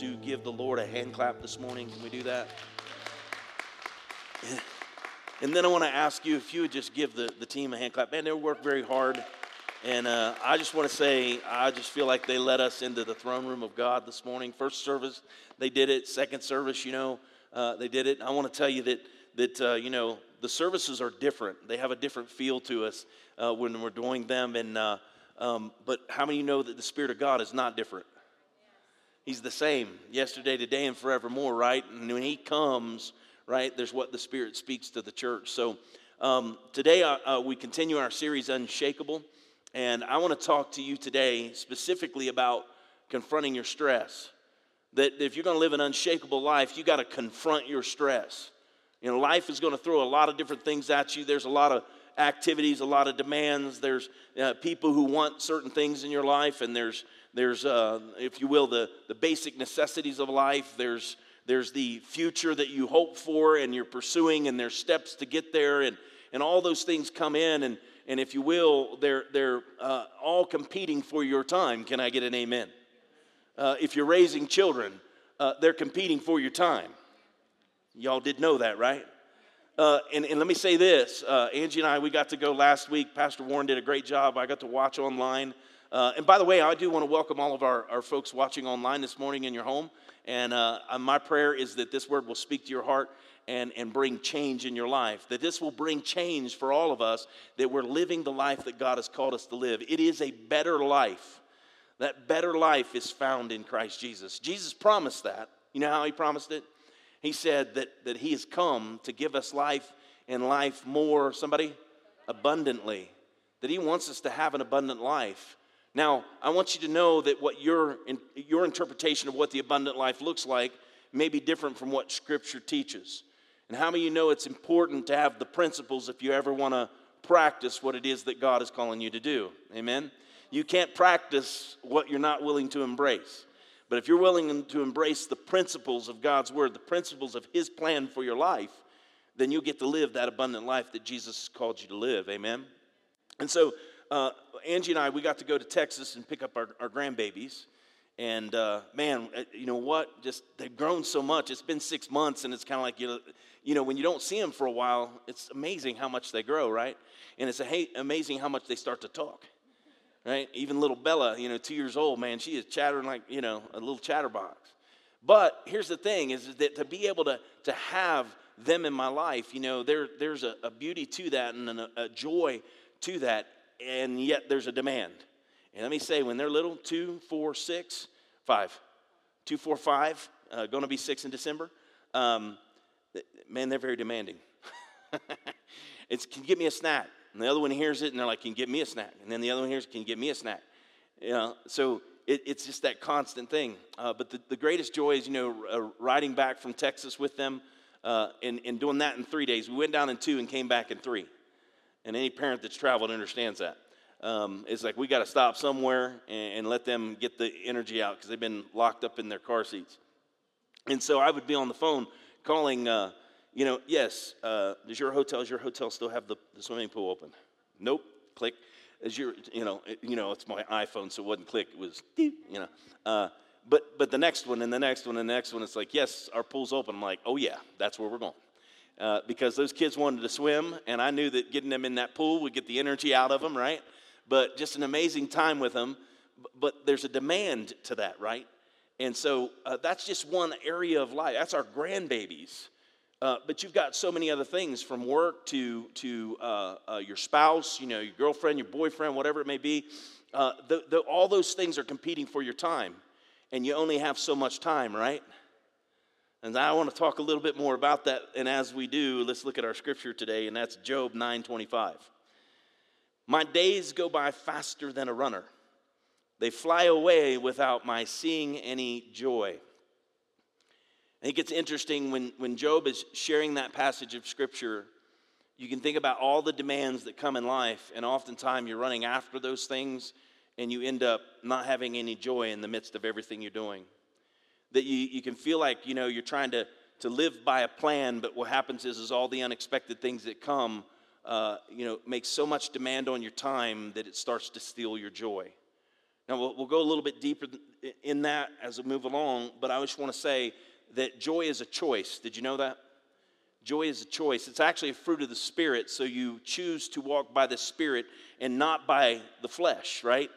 to give the Lord a hand clap this morning? Can we do that? And then I want to ask you if you would just give the, the team a hand clap. Man, they worked very hard. And uh, I just want to say, I just feel like they led us into the throne room of God this morning. First service, they did it. Second service, you know, uh, they did it. I want to tell you that, that uh, you know, the services are different. They have a different feel to us uh, when we're doing them. And, uh, um, but how many know that the Spirit of God is not different? He's the same yesterday, today, and forevermore, right? And when He comes, right, there's what the Spirit speaks to the church. So um, today uh, uh, we continue our series, Unshakable. And I want to talk to you today specifically about confronting your stress. That if you're going to live an unshakable life, you got to confront your stress. You know, life is going to throw a lot of different things at you. There's a lot of activities, a lot of demands. There's uh, people who want certain things in your life, and there's there's, uh, if you will, the, the basic necessities of life. There's, there's the future that you hope for and you're pursuing, and there's steps to get there, and, and all those things come in. And, and if you will, they're, they're uh, all competing for your time. Can I get an amen? Uh, if you're raising children, uh, they're competing for your time. Y'all did know that, right? Uh, and, and, let me say this uh, Angie and I, we got to go last week. Pastor Warren did a great job. I got to watch online. Uh, and by the way, I do want to welcome all of our, our folks watching online this morning in your home. And uh, my prayer is that this word will speak to your heart and, and bring change in your life. That this will bring change for all of us, that we're living the life that God has called us to live. It is a better life. That better life is found in Christ Jesus. Jesus promised that. You know how he promised it? He said that, that he has come to give us life and life more, somebody? Abundantly. That he wants us to have an abundant life. Now, I want you to know that what your, your interpretation of what the abundant life looks like may be different from what Scripture teaches. And how many you know it's important to have the principles if you ever want to practice what it is that God is calling you to do? Amen? You can't practice what you're not willing to embrace. But if you're willing to embrace the principles of God's Word, the principles of His plan for your life, then you'll get to live that abundant life that Jesus has called you to live. Amen? And so, uh, Angie and I, we got to go to Texas and pick up our, our grandbabies. And uh, man, uh, you know what? Just they've grown so much. It's been six months, and it's kind of like you know, you know, when you don't see them for a while, it's amazing how much they grow, right? And it's a, amazing how much they start to talk, right? Even little Bella, you know, two years old, man, she is chattering like you know a little chatterbox. But here's the thing: is that to be able to to have them in my life, you know, there there's a, a beauty to that and a, a joy to that and yet there's a demand. And let me say, when they're little, two, four, six, five, two, four, five, uh, going to be six in December, um, man, they're very demanding. it's, can you get me a snack? And the other one hears it and they're like, can you get me a snack? And then the other one hears, can you get me a snack? You know, so it, it's just that constant thing. Uh, but the, the greatest joy is, you know, uh, riding back from Texas with them uh, and, and doing that in three days. We went down in two and came back in three. And any parent that's traveled understands that. Um, it's like we got to stop somewhere and, and, let them get the energy out because they've been locked up in their car seats. And so I would be on the phone calling, uh, you know, yes, uh, does your hotel, does your hotel still have the, the swimming pool open? Nope, click. Is your, you know, it, you know, it's my iPhone, so it wasn't click, it was, you know. Uh, but, but the next one and the next one and the next one, it's like, yes, our pool's open. I'm like, oh yeah, that's where we're going uh, because those kids wanted to swim, and I knew that getting them in that pool would get the energy out of them, right? But just an amazing time with them. But there's a demand to that, right? And so uh, that's just one area of life. That's our grandbabies. Uh, but you've got so many other things from work to, to uh, uh your spouse, you know, your girlfriend, your boyfriend, whatever it may be. Uh, the, the, all those things are competing for your time. And you only have so much time, right? And I want to talk a little bit more about that. And as we do, let's look at our scripture today, and that's Job 9:25. My days go by faster than a runner. They fly away without my seeing any joy. I think it's interesting when, when Job is sharing that passage of scripture, you can think about all the demands that come in life, and oftentimes you're running after those things, and you end up not having any joy in the midst of everything you're doing that you, you can feel like, you know, you're trying to, to live by a plan, but what happens is, is all the unexpected things that come, uh, you know, make so much demand on your time that it starts to steal your joy. Now, we'll, we'll go a little bit deeper in that as we move along, but I just want to say that joy is a choice. Did you know that? Joy is a choice. It's actually a fruit of the Spirit, so you choose to walk by the Spirit and not by the flesh, right?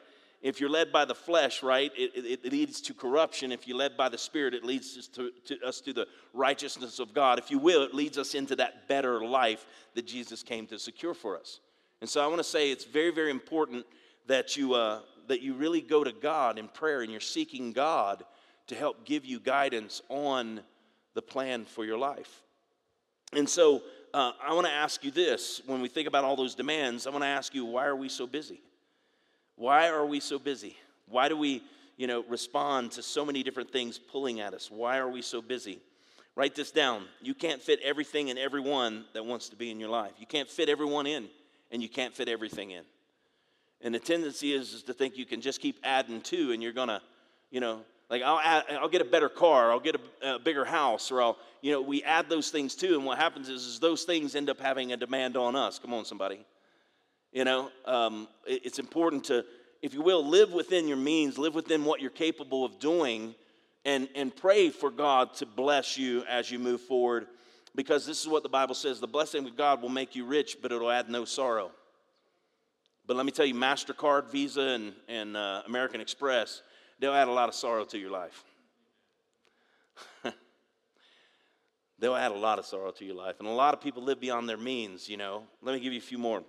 If you're led by the flesh, right, it, it, it leads to corruption. If you're led by the Spirit, it leads us to, to, us to the righteousness of God. If you will, it leads us into that better life that Jesus came to secure for us. And so I want to say it's very, very important that you, uh, that you really go to God in prayer and you're seeking God to help give you guidance on the plan for your life. And so uh, I want to ask you this when we think about all those demands, I want to ask you, why are we so busy? Why are we so busy? Why do we, you know, respond to so many different things pulling at us? Why are we so busy? Write this down. You can't fit everything and everyone that wants to be in your life. You can't fit everyone in, and you can't fit everything in. And the tendency is, is to think you can just keep adding to, and you're gonna, you know, like I'll, add, I'll get a better car, I'll get a, a, bigger house, or I'll, you know, we add those things too, and what happens is, is those things end up having a demand on us. Come on, somebody. You know, um, it, it's important to, if you will, live within your means, live within what you're capable of doing, and, and pray for God to bless you as you move forward, because this is what the Bible says the blessing of God will make you rich, but it'll add no sorrow. But let me tell you, MasterCard, Visa, and, and uh, American Express, they'll add a lot of sorrow to your life. they'll add a lot of sorrow to your life. And a lot of people live beyond their means, you know. Let me give you a few more.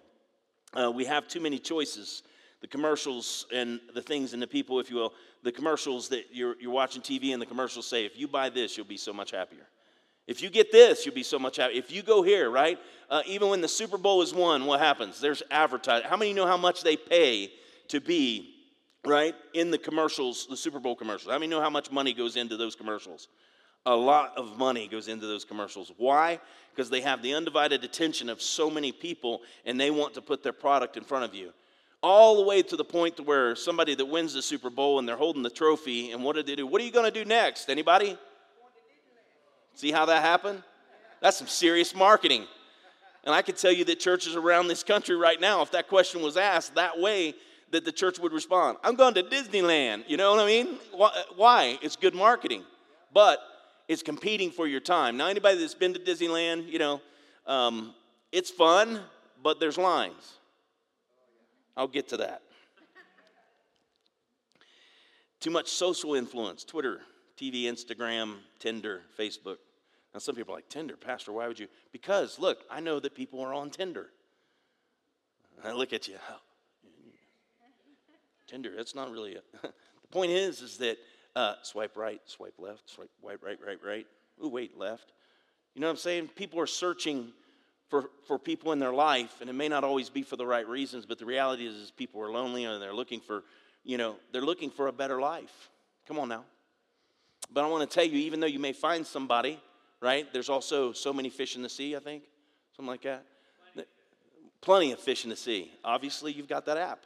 Uh, we have too many choices. The commercials and the things and the people, if you will, the commercials that you're, you're watching TV and the commercials say, if you buy this, you'll be so much happier. If you get this, you'll be so much happier. If you go here, right? Uh, even when the Super Bowl is won, what happens? There's advertising. How many know how much they pay to be right, in the commercials, the Super Bowl commercials. How many know how much money goes into those commercials? A lot of money goes into those commercials. Why? Because they have the undivided attention of so many people and they want to put their product in front of you. All the way to the point to where somebody that wins the Super Bowl and they're holding the trophy, and what do they do? What are you going to do next? Anybody? See how that happened? That's some serious marketing. And I can tell you that churches around this country right now, if that question was asked that way, that the church would respond. I'm going to Disneyland. You know what I mean? Why? It's good marketing, but it's competing for your time. Now, anybody that's been to Disneyland, you know, um, it's fun, but there's lines. I'll get to that. Too much social influence Twitter, TV, Instagram, Tinder, Facebook. Now, some people are like, Tinder, Pastor, why would you? Because, look, I know that people are on Tinder. I look at you, Tinder. That's not really it. the point is, is that uh, swipe right, swipe left, swipe right, right, right, right. Ooh, wait, left. You know what I'm saying? People are searching for, for people in their life, and it may not always be for the right reasons, but the reality is, is people are lonely and they're looking for, you know, they're looking for a better life. Come on now. But I want to tell you, even though you may find somebody, right, there's also so many fish in the sea, I think, something like that. Plenty, Plenty of fish in the sea. Obviously, you've got that app.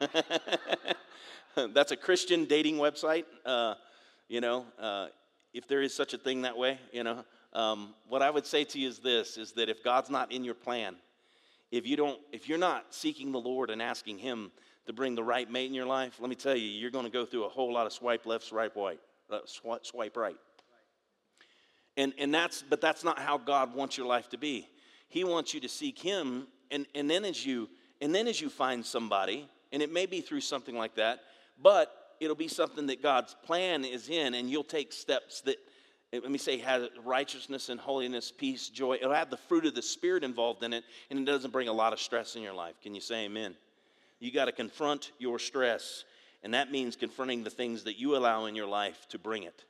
That's a Christian dating website. Uh, you know, uh, if there is such a thing that way, you know, um, what I would say to you is this: is that if God's not in your plan, if you don't, if you're not seeking the Lord and asking Him to bring the right mate in your life, let me tell you, you're going to go through a whole lot of swipe left, swipe right, uh, swipe, swipe right. And and that's but that's not how God wants your life to be. He wants you to seek Him, and and then as you and then as you find somebody and it may be through something like that, but it'll be something that God's plan is in, and you'll take steps that, let me say, has righteousness and holiness, peace, joy. It'll have the fruit of the Spirit involved in it, and it doesn't bring a lot of stress in your life. Can you say amen? You got to confront your stress, and that means confronting the things that you allow in your life to bring it.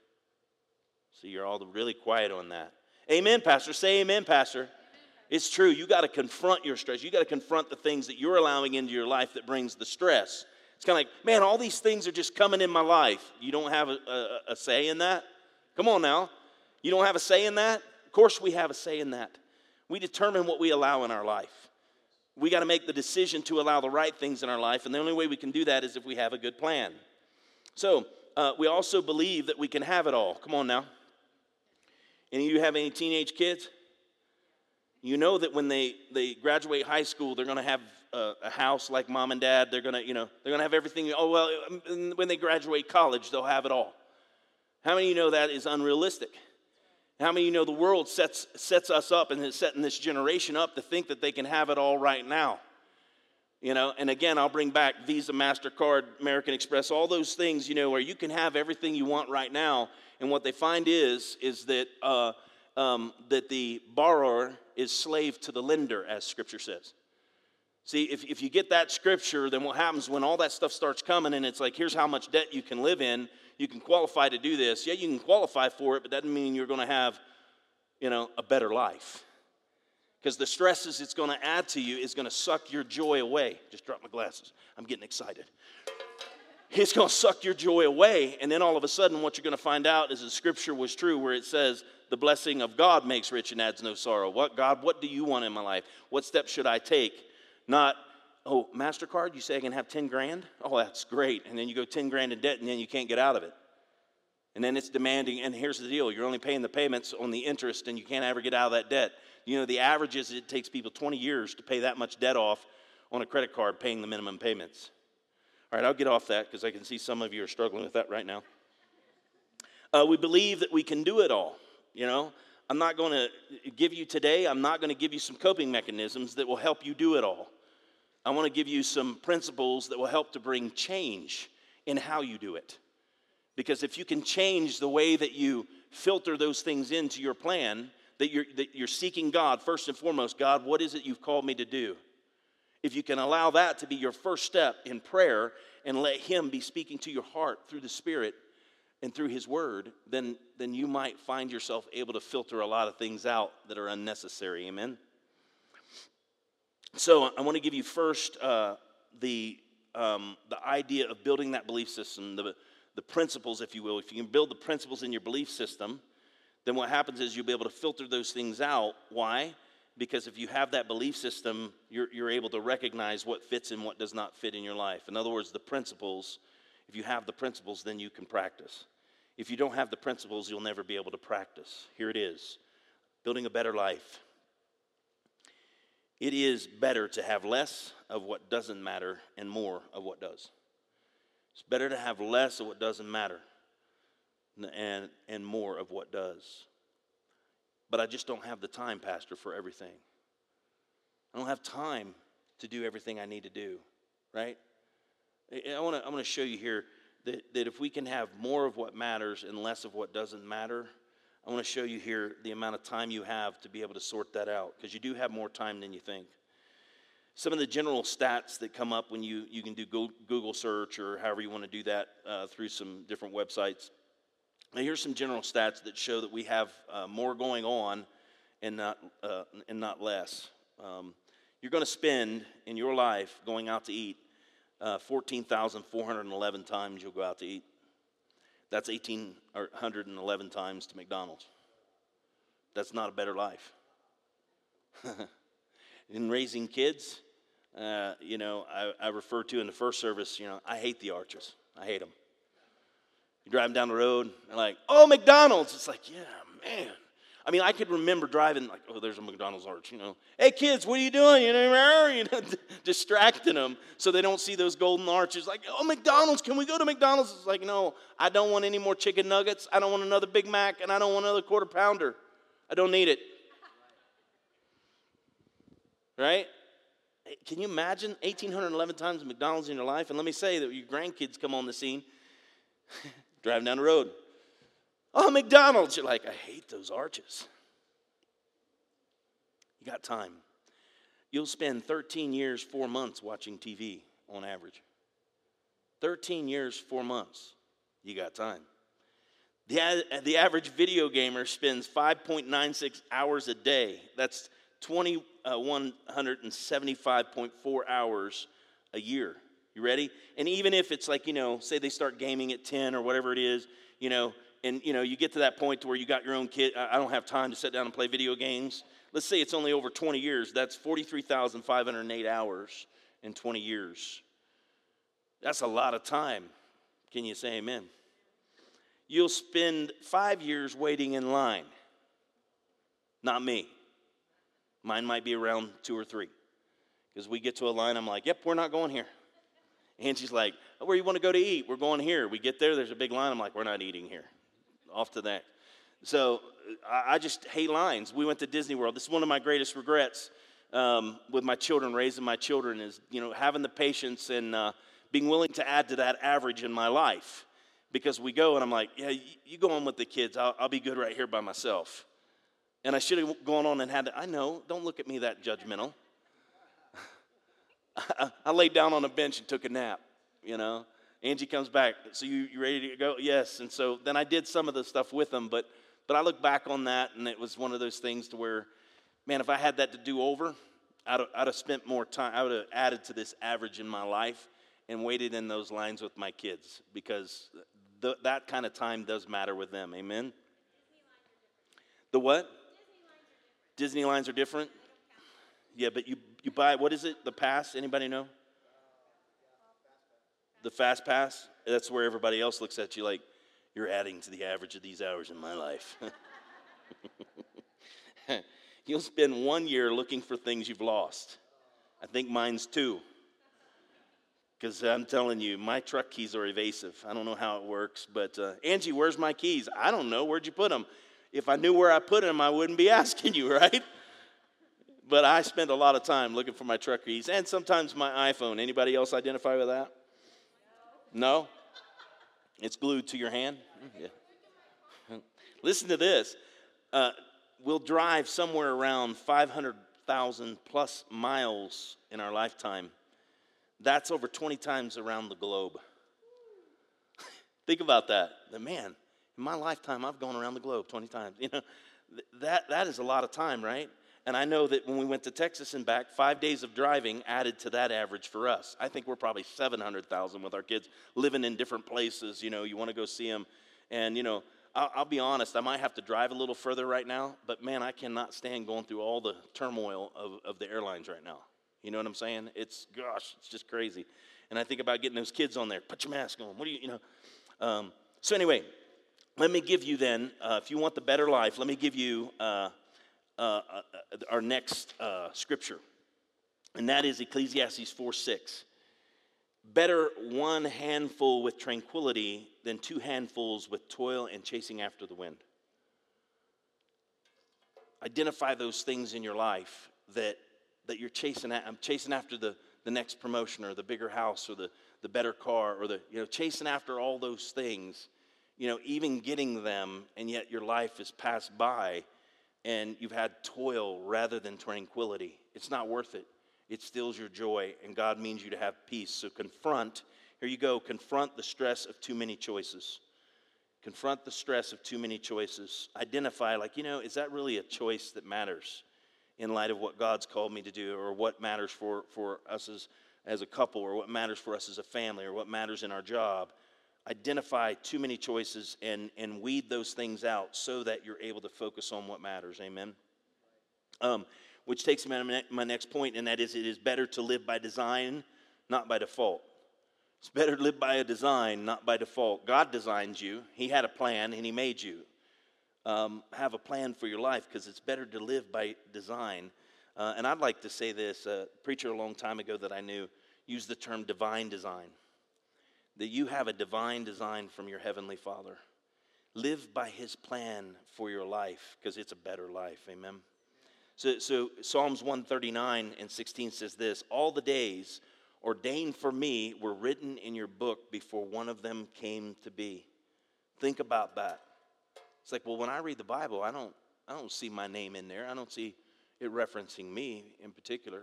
So you're all really quiet on that. Amen, Pastor. Say amen, Pastor. It's true. You got to confront your stress. You got to confront the things that you're allowing into your life that brings the stress. It's kind of like, man, all these things are just coming in my life. You don't have a, a, a say in that? Come on now. You don't have a say in that? Of course, we have a say in that. We determine what we allow in our life. We got to make the decision to allow the right things in our life, and the only way we can do that is if we have a good plan. So, uh, we also believe that we can have it all. Come on now. Any of you have any teenage kids? You know that when they, they graduate high school, they're going to have a, a house like mom and dad. They're gonna, you know, they're gonna have everything. Oh well, um, when they graduate college, they'll have it all. How many of you know that is unrealistic? How many of you know the world sets, sets us up and is setting this generation up to think that they can have it all right now? You know, and again, I'll bring back Visa, MasterCard, American Express, all those things, you know, where you can have everything you want right now. And what they find is, is that, uh, um, that the borrower is slave to the lender, as Scripture says. See, if, if you get that scripture, then what happens when all that stuff starts coming and it's like, here's how much debt you can live in, you can qualify to do this. Yeah, you can qualify for it, but that doesn't mean you're going to have, you know, a better life. Because the stresses it's going to add to you is going to suck your joy away. Just drop my glasses. I'm getting excited. It's going to suck your joy away. And then all of a sudden, what you're going to find out is the scripture was true where it says, the blessing of God makes rich and adds no sorrow. What, God, what do you want in my life? What steps should I take? Not, oh, MasterCard, you say I can have 10 grand? Oh, that's great. And then you go 10 grand in debt and then you can't get out of it. And then it's demanding, and here's the deal you're only paying the payments on the interest and you can't ever get out of that debt. You know, the average is it takes people 20 years to pay that much debt off on a credit card paying the minimum payments. All right, I'll get off that because I can see some of you are struggling with that right now. Uh, we believe that we can do it all. You know, I'm not going to give you today, I'm not going to give you some coping mechanisms that will help you do it all. I want to give you some principles that will help to bring change in how you do it. Because if you can change the way that you filter those things into your plan, that you're, that you're seeking God first and foremost, God, what is it you've called me to do? If you can allow that to be your first step in prayer and let Him be speaking to your heart through the Spirit and through His Word, then, then you might find yourself able to filter a lot of things out that are unnecessary. Amen? So I want to give you first uh, the, um, the idea of building that belief system, the, the principles, if you will. If you can build the principles in your belief system, then what happens is you'll be able to filter those things out. Why? Because if you have that belief system, you're, you're able to recognize what fits and what does not fit in your life. In other words, the principles, if you have the principles, then you can practice. If you don't have the principles, you'll never be able to practice. Here it is building a better life. It is better to have less of what doesn't matter and more of what does. It's better to have less of what doesn't matter and, and more of what does. But I just don't have the time, Pastor, for everything. I don't have time to do everything I need to do, right? I want to I want to show you here that, that if we can have more of what matters and less of what doesn't matter, I want to show you here the amount of time you have to be able to sort that out because you do have more time than you think. Some of the general stats that come up when you, you can do Google search or however you want to do that uh, through some different websites. Now, here's some general stats that show that we have uh, more going on and not, uh, and not less. Um, you're going to spend in your life going out to eat uh, 14,411 times you'll go out to eat. That's 1,811 times to McDonald's. That's not a better life. in raising kids, uh, you know, I, I refer to in the first service, you know, I hate the arches. I hate them. You drive down the road, and like, oh, McDonald's. It's like, yeah, man. I mean, I could remember driving like, oh, there's a McDonald's arch, you know. Hey, kids, what are you doing? You know, you know distracting them so they don't see those golden arches. Like, oh, McDonald's, can we go to McDonald's? It's like, no, I don't want any more chicken nuggets. I don't want another Big Mac, and I don't want another quarter pounder. I don't need it. Right? Can you imagine 1,811 times McDonald's in your life? And let me say that your grandkids come on the scene. driving down the road. Oh, McDonald's. You're like, I hate those arches. You got time. You'll spend 13 years, four months watching TV on average. 13 years, four months. You got time. The, the average video gamer spends 5.96 hours a day. That's 2,175.4 uh, hours a year. You ready? And even if it's like, you know, say they start gaming at 10 or whatever it is, you know, and you know, you get to that point where you got your own kid, I don't have time to sit down and play video games. Let's say it's only over 20 years. That's 43,508 hours in 20 years. That's a lot of time. Can you say amen? You'll spend five years waiting in line. Not me. Mine might be around two or three Because we get to a line, I'm like, yep, we're not going here. and she's like, oh, where you want to go to eat? We're going here. We get there, there's a big line. I'm like, we're not eating here. Off to that. So I, I just hate lines. We went to Disney World. This is one of my greatest regrets um, with my children, raising my children, is you know having the patience and uh, being willing to add to that average in my life. Because we go and I'm like, yeah, you, you go on with the kids. I'll, I'll be good right here by myself. And I should have gone on and had to, I know, don't look at me that judgmental. I, I laid down on a bench and took a nap, you know. Angie comes back. So you, you ready to go? Yes. And so then I did some of the stuff with them, but but I look back on that and it was one of those things to where man, if I had that to do over, I'd, I'd have spent more time, I would have added to this average in my life and waited in those lines with my kids because the, that kind of time does matter with them. Amen? The what? Disney lines are different? Yeah, but you, you buy, what is it? The pass? Anybody know? The fast pass? That's where everybody else looks at you like, you're adding to the average of these hours in my life. You'll spend one year looking for things you've lost. I think mine's two. Because I'm telling you, my truck keys are evasive. I don't know how it works, but uh, Angie, where's my keys? I don't know. Where'd you put them? If I knew where I put them, I wouldn't be asking you, right? But I spend a lot of time looking for my truck keys and sometimes my iPhone. Anybody else identify with that? No? It's glued to your hand? Yeah. Listen to this. Uh, we'll drive somewhere around 500,000 plus miles in our lifetime. That's over 20 times around the globe. Think about that. The man, in my lifetime, I've gone around the globe 20 times. You know, that, that is a lot of time, right? And I know that when we went to Texas and back, five days of driving added to that average for us. I think we're probably 700,000 with our kids living in different places. You know, you want to go see them. And, you know, I'll, I'll, be honest, I might have to drive a little further right now, but man, I cannot stand going through all the turmoil of, of the airlines right now. You know what I'm saying? It's, gosh, it's just crazy. And I think about getting those kids on there. Put your mask on. What do you, you know? Um, so, anyway, let me give you then, uh, if you want the better life, let me give you uh, uh, uh our next uh, scripture. And that is Ecclesiastes 4 6. Better one handful with tranquility than two handfuls with toil and chasing after the wind. Identify those things in your life that, that you're chasing at. I'm chasing after the, the next promotion or the bigger house or the, the better car or the, you know, chasing after all those things, you know, even getting them, and yet your life is passed by and you've had toil rather than tranquility. It's not worth it it steals your joy, and God means you to have peace. So confront, here you go, confront the stress of too many choices. Confront the stress of too many choices. Identify, like, you know, is that really a choice that matters in light of what God's called me to do, or what matters for, for us as, as a couple, or what matters for us as a family, or what matters in our job? Identify too many choices and, and weed those things out so that you're able to focus on what matters. Amen. Um, which takes me to my next point, and that is it is better to live by design, not by default. It's better to live by a design, not by default. God designed you, He had a plan, and He made you. Um, have a plan for your life because it's better to live by design. Uh, and I'd like to say this a preacher a long time ago that I knew used the term divine design. That you have a divine design from your Heavenly Father. Live by His plan for your life because it's a better life. Amen. So, so Psalms 139 and 16 says this All the days ordained for me were written in your book before one of them came to be. Think about that. It's like, well, when I read the Bible, I don't, I don't see my name in there. I don't see it referencing me in particular.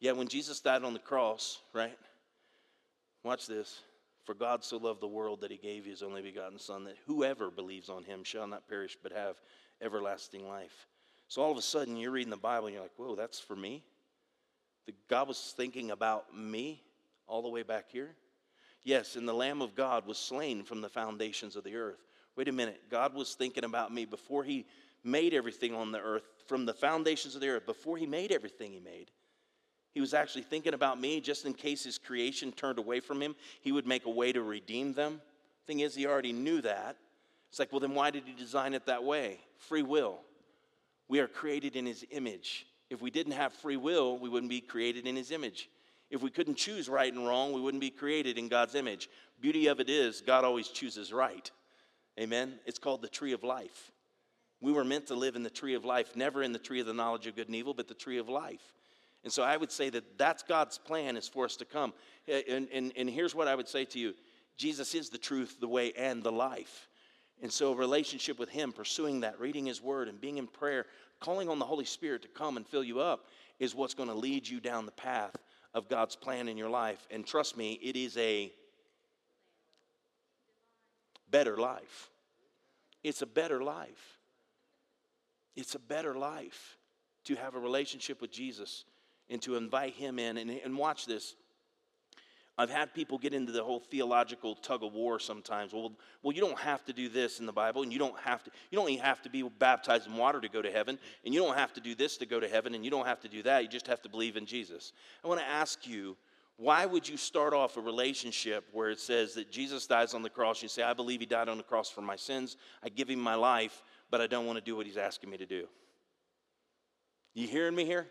Yeah, when Jesus died on the cross, right? Watch this. For God so loved the world that he gave his only begotten Son, that whoever believes on him shall not perish but have everlasting life. So all of a sudden, you're reading the Bible and you're like, whoa, that's for me? The, God was thinking about me all the way back here? Yes, and the Lamb of God was slain from the foundations of the earth. Wait a minute. God was thinking about me before He made everything on the earth, from the foundations of the earth, before He made everything He made. He was actually thinking about me just in case His creation turned away from Him. He would make a way to redeem them. Thing is, He already knew that. It's like, well, then why did He design it that way? Free will. We are created in his image. If we didn't have free will, we wouldn't be created in his image. If we couldn't choose right and wrong, we wouldn't be created in God's image. Beauty of it is, God always chooses right. Amen. It's called the tree of life. We were meant to live in the tree of life, never in the tree of the knowledge of good and evil, but the tree of life. And so I would say that that's God's plan is for us to come. Eh, and, and, and here's what I would say to you Jesus is the truth, the way, and the life. And so, a relationship with Him, pursuing that, reading His Word, and being in prayer, calling on the Holy Spirit to come and fill you up is what's going to lead you down the path of God's plan in your life. And trust me, it is a better life. It's a better life. It's a better life to have a relationship with Jesus and to invite Him in. And, and watch this. I've had people get into the whole theological tug of war sometimes. Well, well, you don't have to do this in the Bible, and you don't have to. You don't even have to be baptized in water to go to heaven, and you don't have to do this to go to heaven, and you don't have to do that. You just have to believe in Jesus. I want to ask you, why would you start off a relationship where it says that Jesus dies on the cross? You say, I believe He died on the cross for my sins. I give Him my life, but I don't want to do what He's asking me to do. You hearing me here?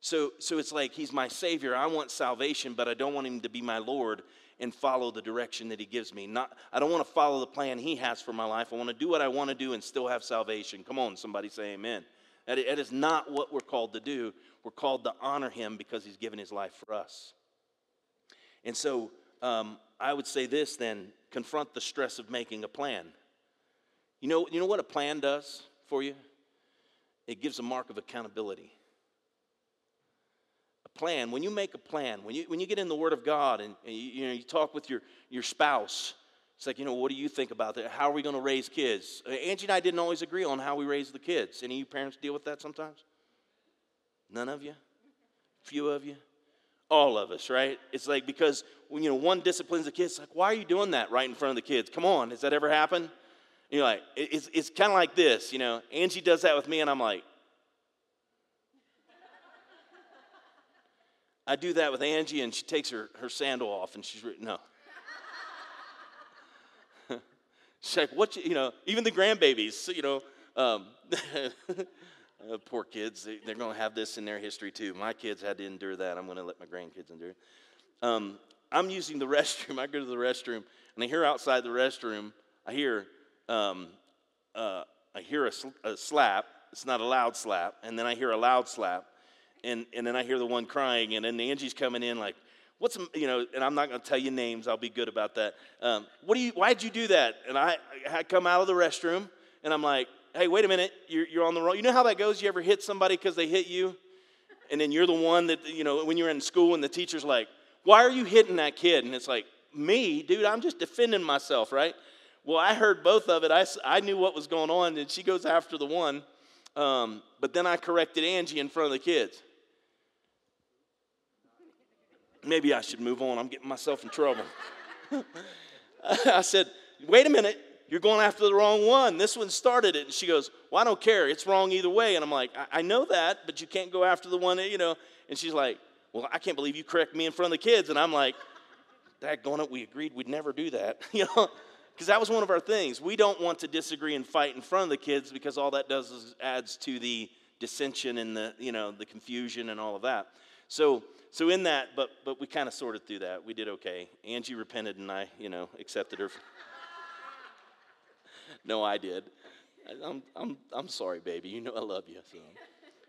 So, so it's like he's my savior. I want salvation, but I don't want him to be my Lord and follow the direction that he gives me. Not, I don't want to follow the plan he has for my life. I want to do what I want to do and still have salvation. Come on, somebody say amen. That, is not what we're called to do. We're called to honor him because he's given his life for us. And so um, I would say this then confront the stress of making a plan. You know, you know what a plan does for you? It gives a mark of accountability plan, when you make a plan, when you, when you get in the Word of God and, and you, you, know, you talk with your, your spouse, it's like, you know, what do you think about that? How are we going to raise kids? Uh, Angie and I didn't always agree on how we raise the kids. Any of you parents deal with that sometimes? None of you? Few of you? All of us, right? It's like because when you know one disciplines the kids, like, why are you doing that right in front of the kids? Come on, has that ever happened? you're like, it's, it's kind of like this, you know. Angie does that with me, and I'm like, I do that with Angie, and she takes her, her sandal off, and she's no. she's like, what, you, you, know, even the grandbabies, you know, um, uh, poor kids, they, are going to have this in their history too. My kids had to endure that. I'm going to let my grandkids endure it. Um, I'm using the restroom. I go to the restroom, and I hear outside the restroom, I hear, um, uh, I hear a, sl- a slap. It's not a loud slap, and then I hear a loud slap and, and then I hear the one crying, and then Angie's coming in like, what's, you know, and I'm not going to tell you names, I'll be good about that. Um, what do you, why'd you do that? And I, I come out of the restroom, and I'm like, hey, wait a minute, you're, you're on the wrong, you know how that goes? You ever hit somebody because they hit you? And then you're the one that, you know, when you're in school and the teacher's like, why are you hitting that kid? And it's like, me, dude, I'm just defending myself, right? Well, I heard both of it. I, I knew what was going on, and she goes after the one. Um, but then I corrected Angie in front of the kids maybe I should move on. I'm getting myself in trouble. I said, wait a minute, you're going after the wrong one. This one started it. And she goes, well, I don't care. It's wrong either way. And I'm like, I, I know that, but you can't go after the one that, you know. And she's like, well, I can't believe you correct me in front of the kids. And I'm like, going it, we agreed we'd never do that, you know, because that was one of our things. We don't want to disagree and fight in front of the kids because all that does is adds to the dissension and the, you know, the confusion and all of that. So so in that, but but we kind of sorted through that. We did okay. Angie repented, and I, you know, accepted her. no, I did. I'm I'm I'm sorry, baby. You know I love you. So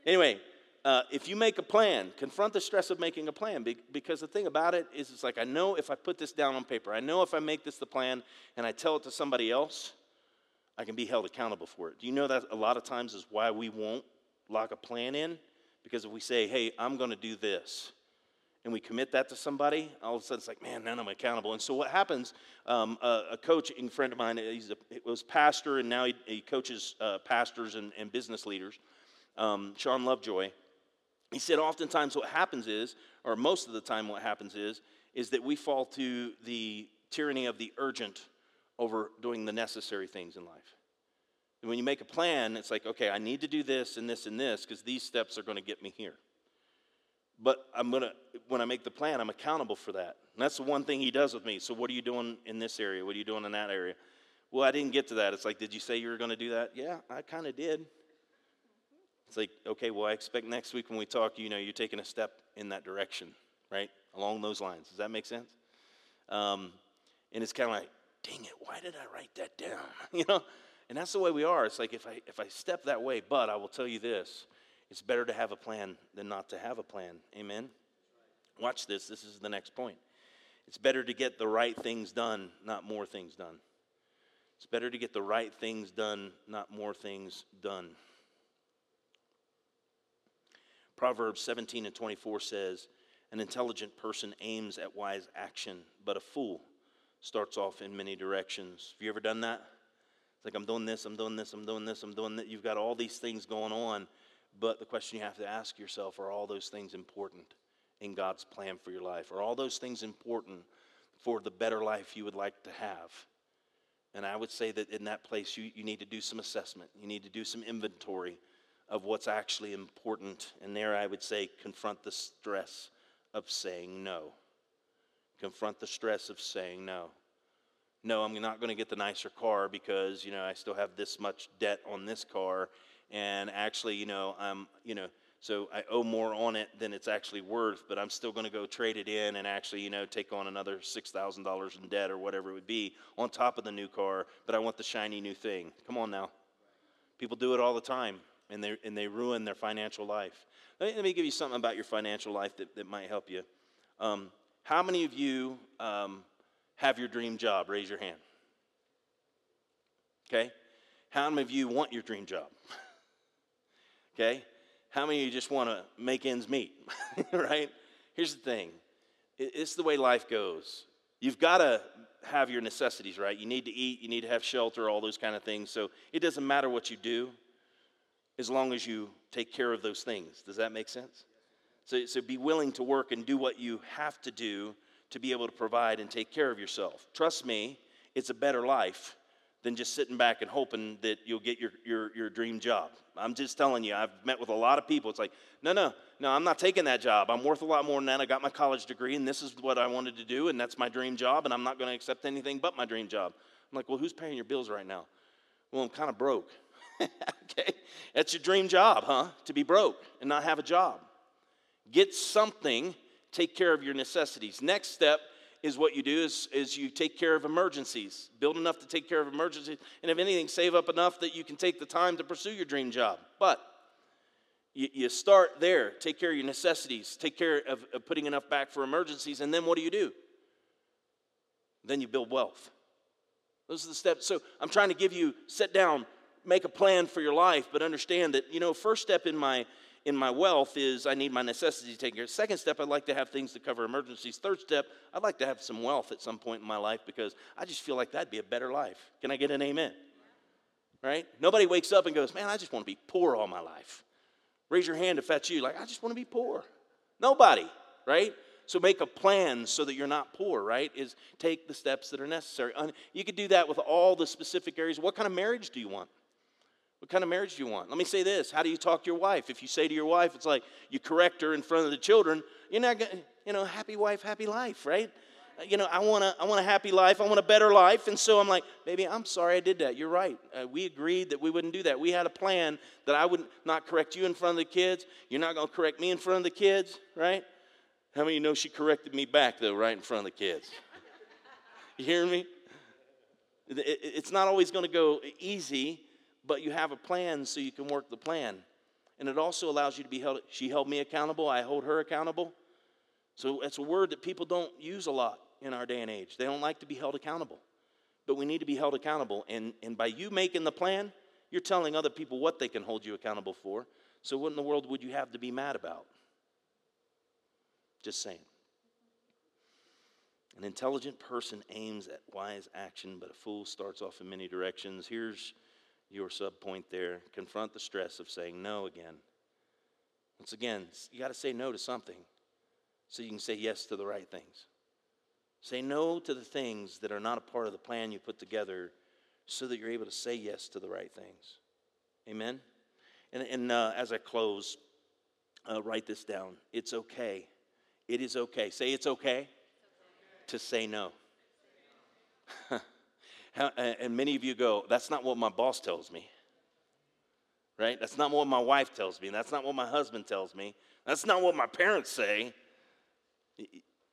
anyway. Uh, if you make a plan, confront the stress of making a plan because the thing about it is, it's like I know if I put this down on paper, I know if I make this the plan and I tell it to somebody else, I can be held accountable for it. Do you know that a lot of times is why we won't lock a plan in? Because if we say, hey, I'm going to do this, and we commit that to somebody, all of a sudden it's like, man, then I'm accountable. And so what happens? Um, a, a, coaching friend of mine, he's a, he was pastor, and now he, he coaches uh, pastors and, and, business leaders. Um, Sean Lovejoy. He said, oftentimes what happens is, or most of the time what happens is, is that we fall to the tyranny of the urgent over doing the necessary things in life. When you make a plan, it's like, okay, I need to do this and this and this because these steps are going to get me here. But I'm gonna when I make the plan, I'm accountable for that. And that's the one thing he does with me. So what are you doing in this area? What are you doing in that area? Well, I didn't get to that. It's like, did you say you were going to do that? Yeah, I kind of did. It's like, okay, well, I expect next week when we talk, you know, you're taking a step in that direction, right? Along those lines. Does that make sense? Um, and it's kind of like, dang it, why did I write that down? you know? And that's the way we are. It's like if I if I step that way, but I will tell you this, it's better to have a plan than not to have a plan. Amen. Watch this. This is the next point. It's better to get the right things done, not more things done. It's better to get the right things done, not more things done. Proverbs 17 and 24 says, An intelligent person aims at wise action, but a fool starts off in many directions. Have you ever done that? It's like, I'm doing this, I'm doing this, I'm doing this, I'm doing that. You've got all these things going on, but the question you have to ask yourself are all those things important in God's plan for your life? Are all those things important for the better life you would like to have? And I would say that in that place, you, you need to do some assessment. You need to do some inventory of what's actually important. And there, I would say, confront the stress of saying no. Confront the stress of saying no. No, I'm not going to get the nicer car because, you know, I still have this much debt on this car. And actually, you know, I'm, you know, so I owe more on it than it's actually worth, but I'm still going to go trade it in and actually, you know, take on another $6,000 in debt or whatever it would be on top of the new car, but I want the shiny new thing. Come on now. People do it all the time and they, and they ruin their financial life. Let me, give you something about your financial life that, that might help you. Um, how many of you um, have your dream job? Raise your hand. Okay? How many of you want your dream job? okay? How many of you just want to make ends meet? right? Here's the thing it's the way life goes. You've got to have your necessities, right? You need to eat, you need to have shelter, all those kind of things. So it doesn't matter what you do as long as you take care of those things. Does that make sense? So, so be willing to work and do what you have to do to be able to provide and take care of yourself. Trust me, it's a better life than just sitting back and hoping that you'll get your, your, your dream job. I'm just telling you, I've met with a lot of people. It's like, no, no, no, I'm not taking that job. I'm worth a lot more than that. I got my college degree, and this is what I wanted to do, and that's my dream job, and I'm not going to accept anything but my dream job. I'm like, well, who's paying your bills right now? Well, I'm kind of broke. okay? That's your dream job, huh? To be broke and not have a job. Get something, take care of your necessities. Next step is what you do is, is you take care of emergencies. Build enough to take care of emergencies. And if anything, save up enough that you can take the time to pursue your dream job. But you, you start there. Take care of your necessities. Take care of, of putting enough back for emergencies. And then what do you do? Then you build wealth. Those are the steps. So I'm trying to give you, sit down, make a plan for your life, but understand that, you know, first step in my in my wealth is I need my necessities taken care of. Second step, I'd like to have things to cover emergencies. Third step, I'd like to have some wealth at some point in my life because I just feel like that'd be a better life. Can I get an amen? Right? Nobody wakes up and goes, Man, I just want to be poor all my life. Raise your hand if that's you. Like, I just want to be poor. Nobody, right? So make a plan so that you're not poor, right? Is take the steps that are necessary. You could do that with all the specific areas. What kind of marriage do you want? What kind of marriage do you want? Let me say this. How do you talk to your wife? If you say to your wife, it's like you correct her in front of the children, you're not going to, you know, happy wife, happy life, right? Uh, you know, I want, a, I want a happy life. I want a better life. And so I'm like, baby, I'm sorry I did that. You're right. Uh, we agreed that we wouldn't do that. We had a plan that I would not correct you in front of the kids. You're not going to correct me in front of the kids, right? How many of you know she corrected me back, though, right in front of the kids? you hearing me? It's not always going to go easy but you have a plan so you can work the plan. And it also allows you to be held. She held me accountable, I hold her accountable. So it's a word that people don't use a lot in our day and age. They don't like to be held accountable. But we need to be held accountable. And, and by you making the plan, you're telling other people what they can hold you accountable for. So, what in the world would you have to be mad about? Just saying. An intelligent person aims at wise action, but a fool starts off in many directions. Here's your sub point there. Confront the stress of saying no again. Once again, you got to say no to something so you can say yes to the right things. Say no to the things that are not a part of the plan you put together so that you're able to say yes to the right things. Amen? And, and uh, as I close, uh, write this down. It's okay. It is okay. Say it's okay, it's okay. to say no. and many of you go, that's not what my boss tells me. right? That's not what my wife tells me. That's not what my husband tells me. That's not what my parents say.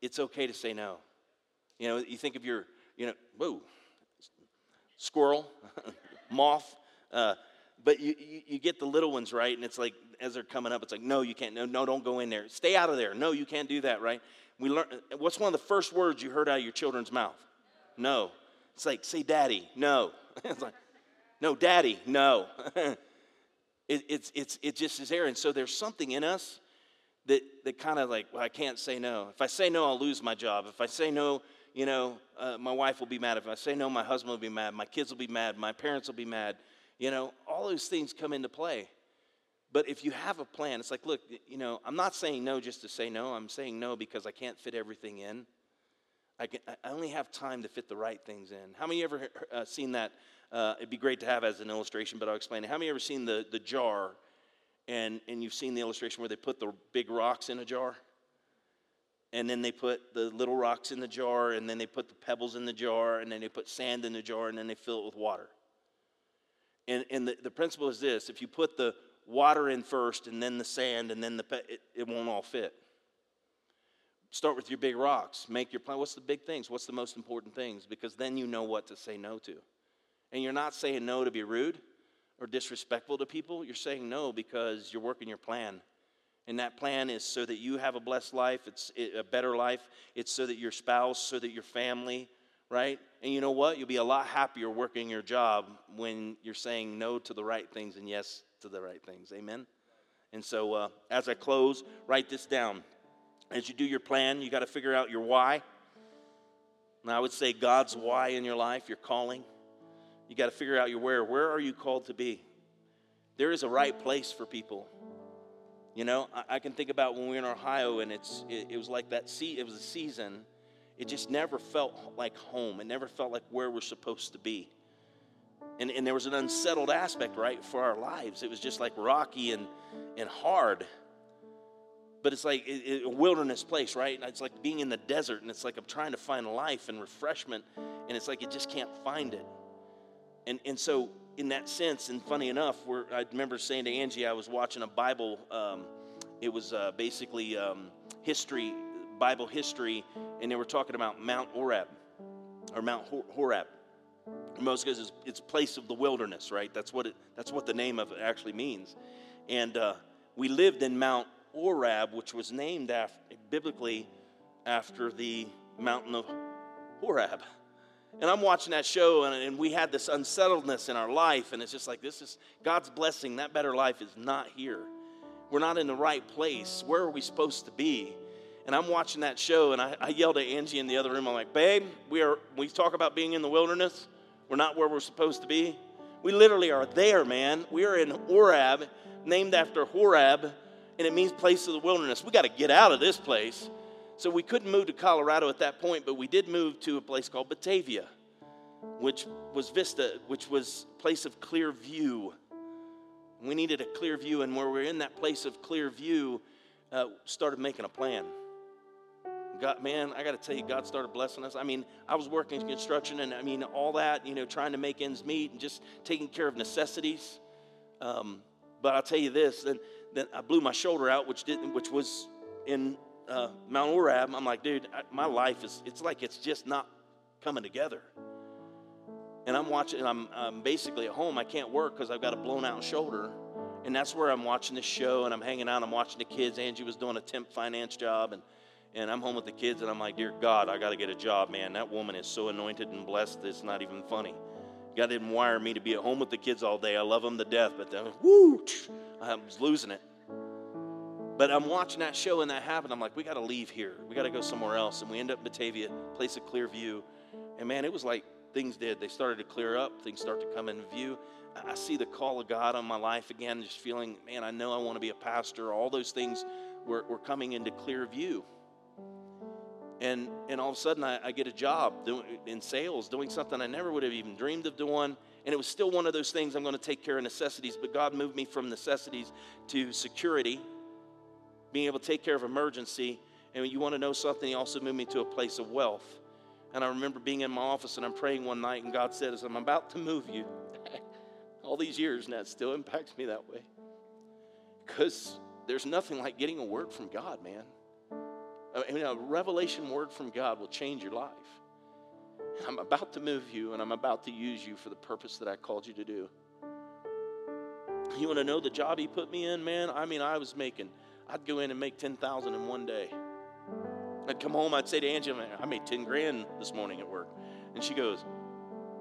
It's okay to say no. You know, you think of your, you know, whoa, squirrel, moth, uh, but you, you, you, get the little ones right, and it's like as they're coming up, it's like, no, you can't. No, no, don't go in there. Stay out of there. No, you can't do that. Right? We learn. What's one of the first words you heard out of your children's mouth? No. It's like say, daddy. No. it's like, no, daddy. No. it, it's it's it just is there, and so there's something in us that that kind of like, well, I can't say no. If I say no, I'll lose my job. If I say no, you know, uh, my wife will be mad. If I say no, my husband will be mad. My kids will be mad. My parents will be mad. You know, all those things come into play. But if you have a plan, it's like, look, you know, I'm not saying no just to say no. I'm saying no because I can't fit everything in. I, can, I only have time to fit the right things in. How many ever uh, seen that? Uh, it'd be great to have as an illustration, but I'll explain it. How many ever seen the, the jar and, and you've seen the illustration where they put the big rocks in a jar? and then they put the little rocks in the jar, and then they put the pebbles in the jar, and then they put sand in the jar, and then they fill it with water. And, and the, the principle is this if you put the water in first, and then the sand, and then the pe- it, it won't all fit. Start with your big rocks. Make your plan. What's the big things? What's the most important things? Because then you know what to say no to. And you're not saying no to be rude or disrespectful to people. You're saying no because you're working your plan and that plan is so that you have a blessed life, it's a better life. It's so that your spouse, so that your family, right? And you know what? You'll be a lot happier working your job when you're saying no to the right things and yes to the right things. Amen? And so, uh, as I close, write this down. As you do your plan, you got to figure out your why. Now, I would say God's why in your life, your calling. You got to figure out your where. Where are you called to be? There is a right place for people. You know, I, I, can think about when we were in Ohio and it's it, it was like that sea, it was a season. It just never felt like home. It never felt like where we're supposed to be. And, and there was an unsettled aspect, right, for our lives. It was just like rocky and, and hard. But it's like a wilderness place, right? It's like being in the desert, and it's like I'm trying to find life and refreshment, and it's like you just can't find it. And, and so in that sense, and funny enough, I remember saying to Angie, I was watching a Bible. Um, it was uh, basically um, history, Bible history, and they were talking about Mount Orab or Mount Horeb. Most it's, it's place of the wilderness, right? That's what it. That's what the name of it actually means. And uh, we lived in Mount Orab, which was named after, biblically after the mountain of Horeb. And I'm watching that show, and, and, we had this unsettledness in our life, and it's just like, this is God's blessing. That better life is not here. We're not in the right place. Where are we supposed to be? And I'm watching that show, and I, I yelled at Angie in the other room. I'm like, babe, we are. We talk about being in the wilderness. We're not where we're supposed to be. We literally are there, man. We are in Horeb, named after Horeb, and it means place of the wilderness. We got to get out of this place. So we couldn't move to Colorado at that point, but we did move to a place called Batavia, which was Vista, which was place of clear view. We needed a clear view, and where we are in that place of clear view, uh, started making a plan. God, man, I got to tell you, God started blessing us. I mean, I was working in construction, and I mean, all that, you know, trying to make ends meet and just taking care of necessities. Um, but I'll tell you this: then, then I blew my shoulder out, which didn't, which was in uh, Mount Orab, I'm like, dude, I, my life is, it's like it's just not coming together. And I'm watching, I'm, I'm basically at home. I can't work because I've got a blown out shoulder. And that's where I'm watching this show and I'm hanging out. I'm watching the kids. Angie was doing a temp finance job and, and I'm home with the kids and I'm like, dear God, I got to get a job, man. That woman is so anointed and blessed, it's not even funny. God didn't wire me to be at home with the kids all day. I love them to death, but then, whoo, I was losing it. But I'm watching that show and that happened. I'm like, we got to leave here. We got to go somewhere else. And we end up in Batavia, place of clear view. And man, it was like things did. They started to clear up. Things start to come into view. I see the call of God on my life again, just feeling, man, I know I want to be a pastor. All those things were, were coming into clear view. And, and all of a sudden, I, I get a job doing, in sales, doing something I never would have even dreamed of doing. And it was still one of those things I'm going to take care of necessities, but God moved me from necessities to security being able to take care of emergency. And you want to know something? He also moved me to a place of wealth. And I remember being in my office and I'm praying one night, and God said, As I'm about to move you, all these years, and that still impacts me that way. Because there's nothing like getting a word from God, man. I mean, a revelation word from God will change your life. I'm about to move you, and I'm about to use you for the purpose that I called you to do. You want to know the job he put me in, man? I mean, I was making, I'd go in and make 10,000 in one day. I'd come home, I'd say to Angie, I made 10 grand this morning at work. And she goes,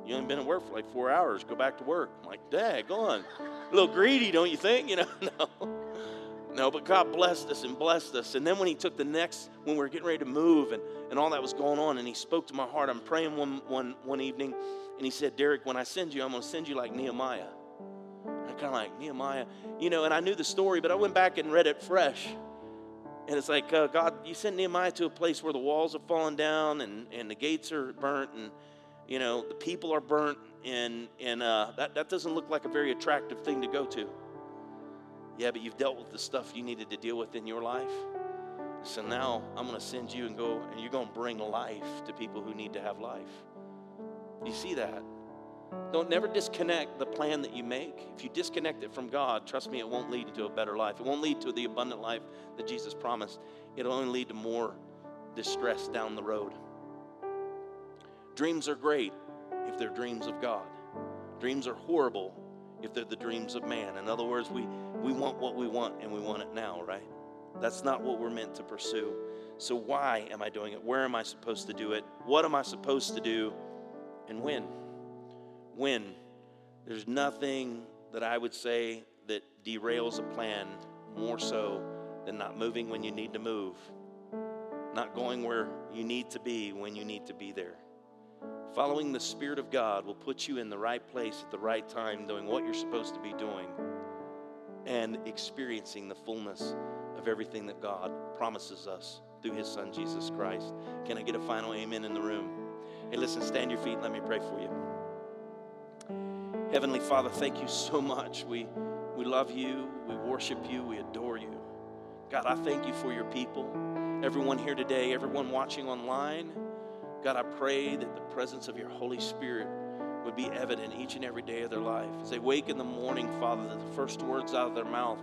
You ain't been at work for like four hours. Go back to work. I'm like, Dad, go on. A little greedy, don't you think? You know, no. No, but God blessed us and blessed us. And then when He took the next, when we were getting ready to move and, and all that was going on, and He spoke to my heart, I'm praying one, one, one evening, and He said, Derek, when I send you, I'm going to send you like Nehemiah. And I kind of like, Nehemiah, you know, and I knew the story, but I went back and read it fresh. And it's like, uh, God, you sent Nehemiah to a place where the walls have fallen down and, and the gates are burnt and, you know, the people are burnt. And, and uh, that, that doesn't look like a very attractive thing to go to. Yeah, but you've dealt with the stuff you needed to deal with in your life. So now I'm going to send you and go, and you're going to bring life to people who need to have life. You see that? Don't never disconnect the plan that you make. If you disconnect it from God, trust me, it won't lead to a better life. It won't lead to the abundant life that Jesus promised. It'll only lead to more distress down the road. Dreams are great if they're dreams of God. Dreams are horrible if they're the dreams of man. In other words, we, we want what we want and we want it now, right? That's not what we're meant to pursue. So, why am I doing it? Where am I supposed to do it? What am I supposed to do? And when? When? There's nothing that I would say that derails a plan more so than not moving when you need to move, not going where you need to be when you need to be there. Following the Spirit of God will put you in the right place at the right time, doing what you're supposed to be doing, and experiencing the fullness of everything that God promises us through His Son, Jesus Christ. Can I get a final amen in the room? Hey, listen, stand your feet. Let me pray for you. Heavenly Father, thank you so much. We, we love you, we worship you, we adore you. God, I thank you for your people, everyone here today, everyone watching online. God, I pray that the presence of your Holy Spirit would be evident each and every day of their life. As they wake in the morning, Father, that the first words out of their mouth,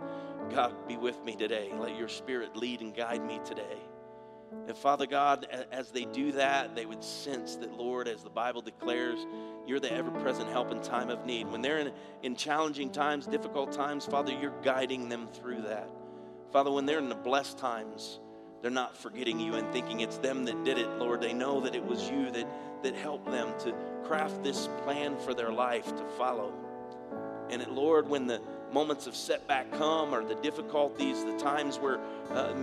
God, be with me today. Let your Spirit lead and guide me today. And Father God, as they do that, they would sense that, Lord, as the Bible declares, you're the ever present help in time of need. When they're in, in challenging times, difficult times, Father, you're guiding them through that. Father, when they're in the blessed times, they're not forgetting you and thinking it's them that did it, Lord. They know that it was you that, that helped them to craft this plan for their life to follow. And it, Lord, when the moments of setback come or the difficulties, the times where uh,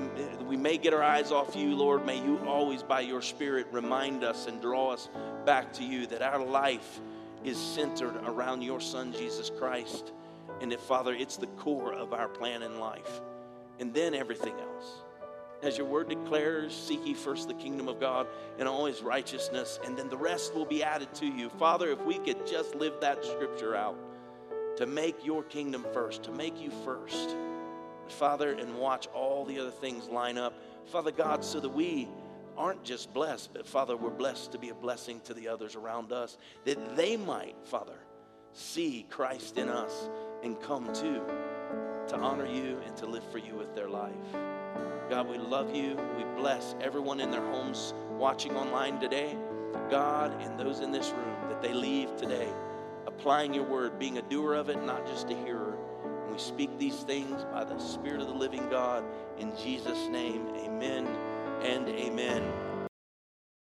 we may get our eyes off you, Lord, may you always, by your Spirit, remind us and draw us back to you that our life is centered around your Son, Jesus Christ. And that, Father, it's the core of our plan in life. And then everything else. As your word declares, seek ye first the kingdom of God and all his righteousness, and then the rest will be added to you. Father, if we could just live that scripture out to make your kingdom first, to make you first, Father, and watch all the other things line up, Father God, so that we aren't just blessed, but Father, we're blessed to be a blessing to the others around us, that they might, Father, see Christ in us and come to to honor you and to live for you with their life. God, we love you. We bless everyone in their homes watching online today. God, and those in this room, that they leave today applying your word, being a doer of it, not just a hearer. And we speak these things by the Spirit of the living God. In Jesus' name, amen and amen.